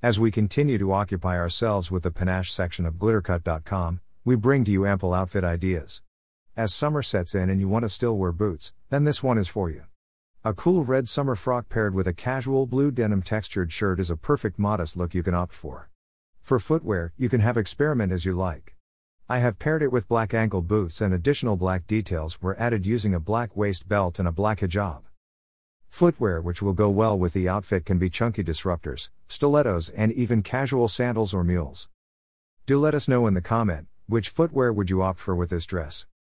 As we continue to occupy ourselves with the panache section of glittercut.com, we bring to you ample outfit ideas. As summer sets in and you want to still wear boots, then this one is for you. A cool red summer frock paired with a casual blue denim textured shirt is a perfect modest look you can opt for. For footwear, you can have experiment as you like. I have paired it with black ankle boots and additional black details were added using a black waist belt and a black hijab. Footwear which will go well with the outfit can be chunky disruptors, stilettos, and even casual sandals or mules. Do let us know in the comment which footwear would you opt for with this dress.